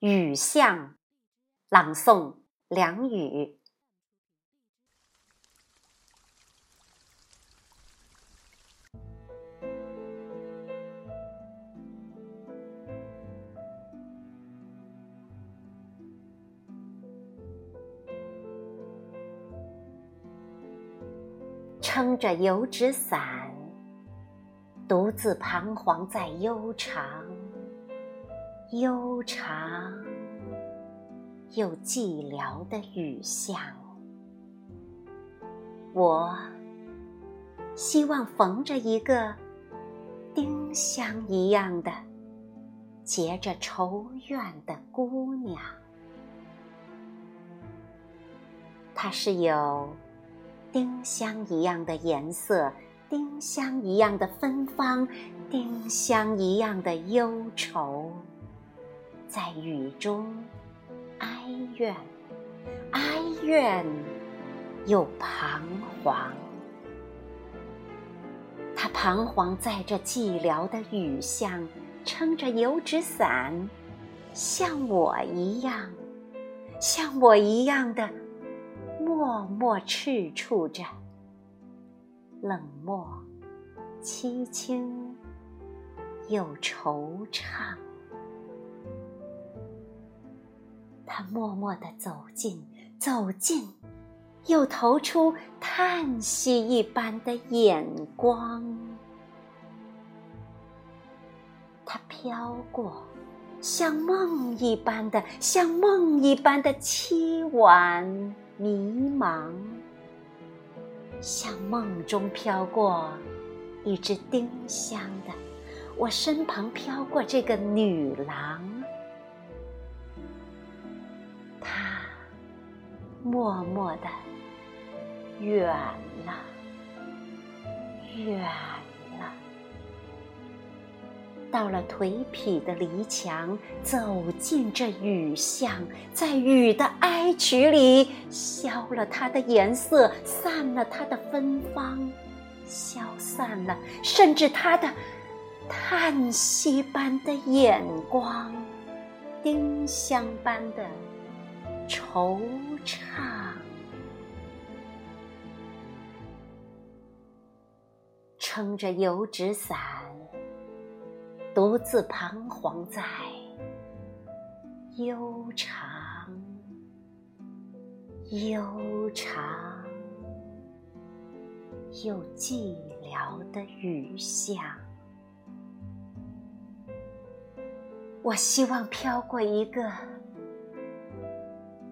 雨巷，朗诵梁雨。撑着油纸伞，独自彷徨在悠长、悠长又寂寥的雨巷。我希望逢着一个丁香一样的结着愁怨的姑娘，她是有。丁香一样的颜色，丁香一样的芬芳，丁香一样的忧愁，在雨中怨，哀怨又彷徨。他彷徨在这寂寥的雨巷，撑着油纸伞，像我一样，像我一样的。默默赤触着，冷漠、凄清又惆怅。他默默地走近，走近，又投出叹息一般的眼光。他飘过，像梦一般的，像梦一般的凄婉。迷茫，像梦中飘过一只丁香的，我身旁飘过这个女郎，他默默的远了，远了。到了颓圮的篱墙，走进这雨巷，在雨的哀曲里，消了它的颜色，散了它的芬芳，消散了，甚至它的叹息般的眼光，丁香般的惆怅，撑着油纸伞。独自彷徨在悠长、悠长又寂寥的雨巷。我希望飘过一个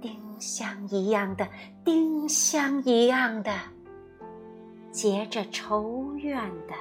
丁香一样的，丁香一样的，结着愁怨的。